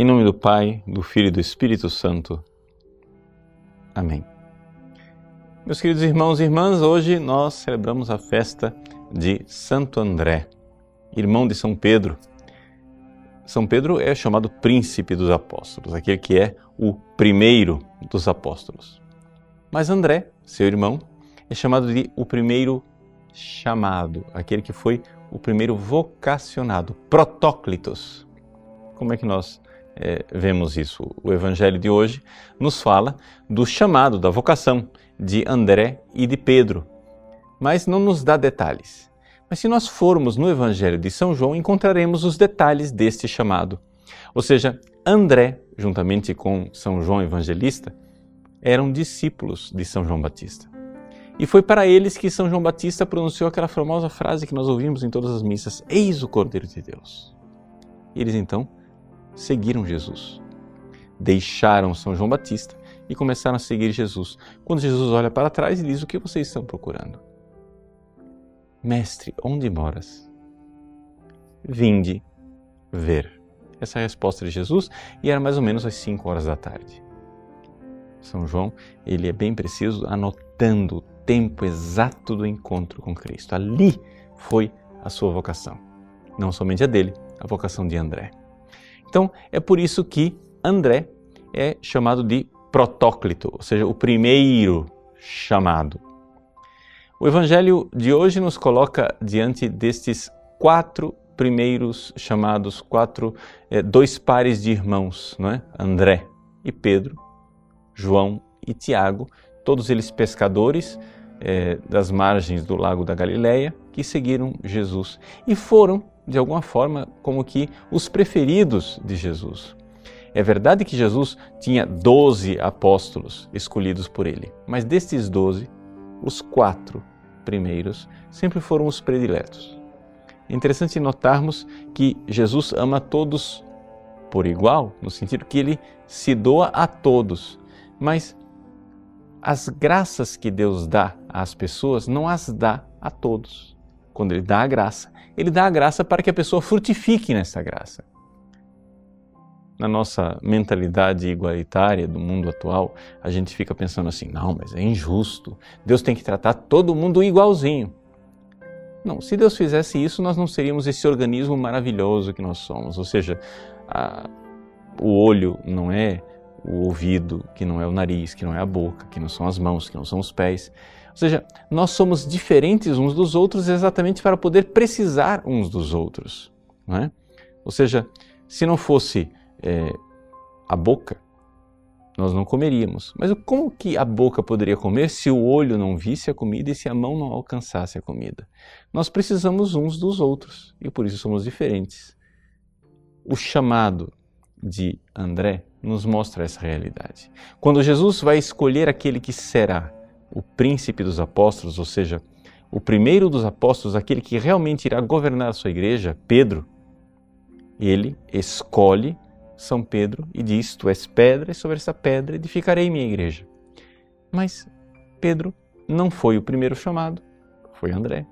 Em nome do Pai, do Filho e do Espírito Santo. Amém. Meus queridos irmãos e irmãs, hoje nós celebramos a festa de Santo André, irmão de São Pedro. São Pedro é chamado príncipe dos apóstolos, aquele que é o primeiro dos apóstolos. Mas André, seu irmão, é chamado de o primeiro chamado, aquele que foi o primeiro vocacionado, protóclitos. Como é que nós é, vemos isso. O Evangelho de hoje nos fala do chamado, da vocação de André e de Pedro, mas não nos dá detalhes. Mas se nós formos no Evangelho de São João, encontraremos os detalhes deste chamado. Ou seja, André, juntamente com São João Evangelista, eram discípulos de São João Batista. E foi para eles que São João Batista pronunciou aquela famosa frase que nós ouvimos em todas as missas: Eis o Cordeiro de Deus. Eles então seguiram Jesus. Deixaram São João Batista e começaram a seguir Jesus. Quando Jesus olha para trás e diz: O que vocês estão procurando? Mestre, onde moras? Vinde ver. Essa é a resposta de Jesus e era mais ou menos às 5 horas da tarde. São João, ele é bem preciso anotando o tempo exato do encontro com Cristo. Ali foi a sua vocação. Não somente a dele, a vocação de André. Então, é por isso que André é chamado de protóclito, ou seja, o primeiro chamado. O evangelho de hoje nos coloca diante destes quatro primeiros chamados, quatro, é, dois pares de irmãos, não é? André e Pedro, João e Tiago, todos eles pescadores é, das margens do lago da Galileia, que seguiram Jesus e foram de alguma forma, como que os preferidos de Jesus. É verdade que Jesus tinha doze apóstolos escolhidos por ele, mas destes doze, os quatro primeiros sempre foram os prediletos. É interessante notarmos que Jesus ama todos por igual, no sentido que ele se doa a todos, mas as graças que Deus dá às pessoas não as dá a todos. Quando ele dá a graça, ele dá a graça para que a pessoa frutifique nessa graça. Na nossa mentalidade igualitária do mundo atual, a gente fica pensando assim: não, mas é injusto. Deus tem que tratar todo mundo igualzinho. Não, se Deus fizesse isso, nós não seríamos esse organismo maravilhoso que nós somos. Ou seja, a, o olho não é o ouvido, que não é o nariz, que não é a boca, que não são as mãos, que não são os pés. Ou seja, nós somos diferentes uns dos outros exatamente para poder precisar uns dos outros. Não é? Ou seja, se não fosse é, a boca, nós não comeríamos. Mas como que a boca poderia comer se o olho não visse a comida e se a mão não alcançasse a comida? Nós precisamos uns dos outros e por isso somos diferentes. O chamado de André nos mostra essa realidade. Quando Jesus vai escolher aquele que será o príncipe dos apóstolos, ou seja, o primeiro dos apóstolos, aquele que realmente irá governar a sua igreja, Pedro, ele escolhe São Pedro e diz: Tu és pedra, e sobre essa pedra edificarei minha igreja. Mas Pedro não foi o primeiro chamado, foi André.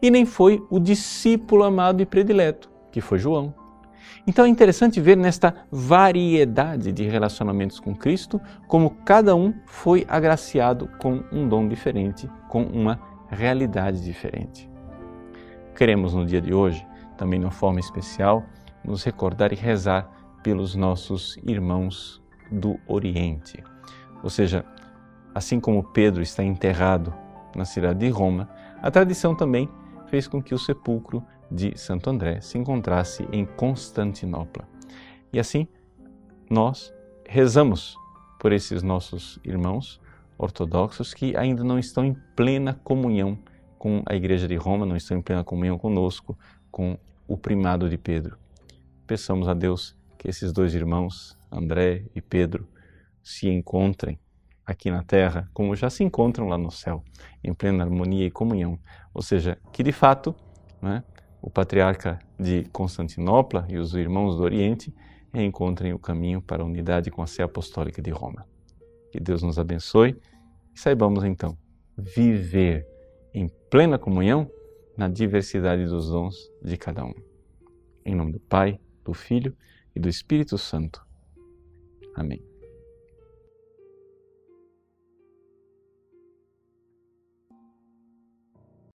E nem foi o discípulo amado e predileto, que foi João. Então é interessante ver nesta variedade de relacionamentos com Cristo como cada um foi agraciado com um dom diferente, com uma realidade diferente. Queremos no dia de hoje, também de uma forma especial, nos recordar e rezar pelos nossos irmãos do Oriente. Ou seja, assim como Pedro está enterrado na cidade de Roma, a tradição também fez com que o sepulcro de Santo André se encontrasse em Constantinopla. E assim, nós rezamos por esses nossos irmãos ortodoxos que ainda não estão em plena comunhão com a Igreja de Roma, não estão em plena comunhão conosco, com o primado de Pedro. Peçamos a Deus que esses dois irmãos, André e Pedro, se encontrem aqui na terra como já se encontram lá no céu, em plena harmonia e comunhão. Ou seja, que de fato né, o patriarca de Constantinopla e os irmãos do Oriente encontrem o caminho para a unidade com a Sé Apostólica de Roma. Que Deus nos abençoe e saibamos então viver em plena comunhão na diversidade dos dons de cada um. Em nome do Pai, do Filho e do Espírito Santo. Amém.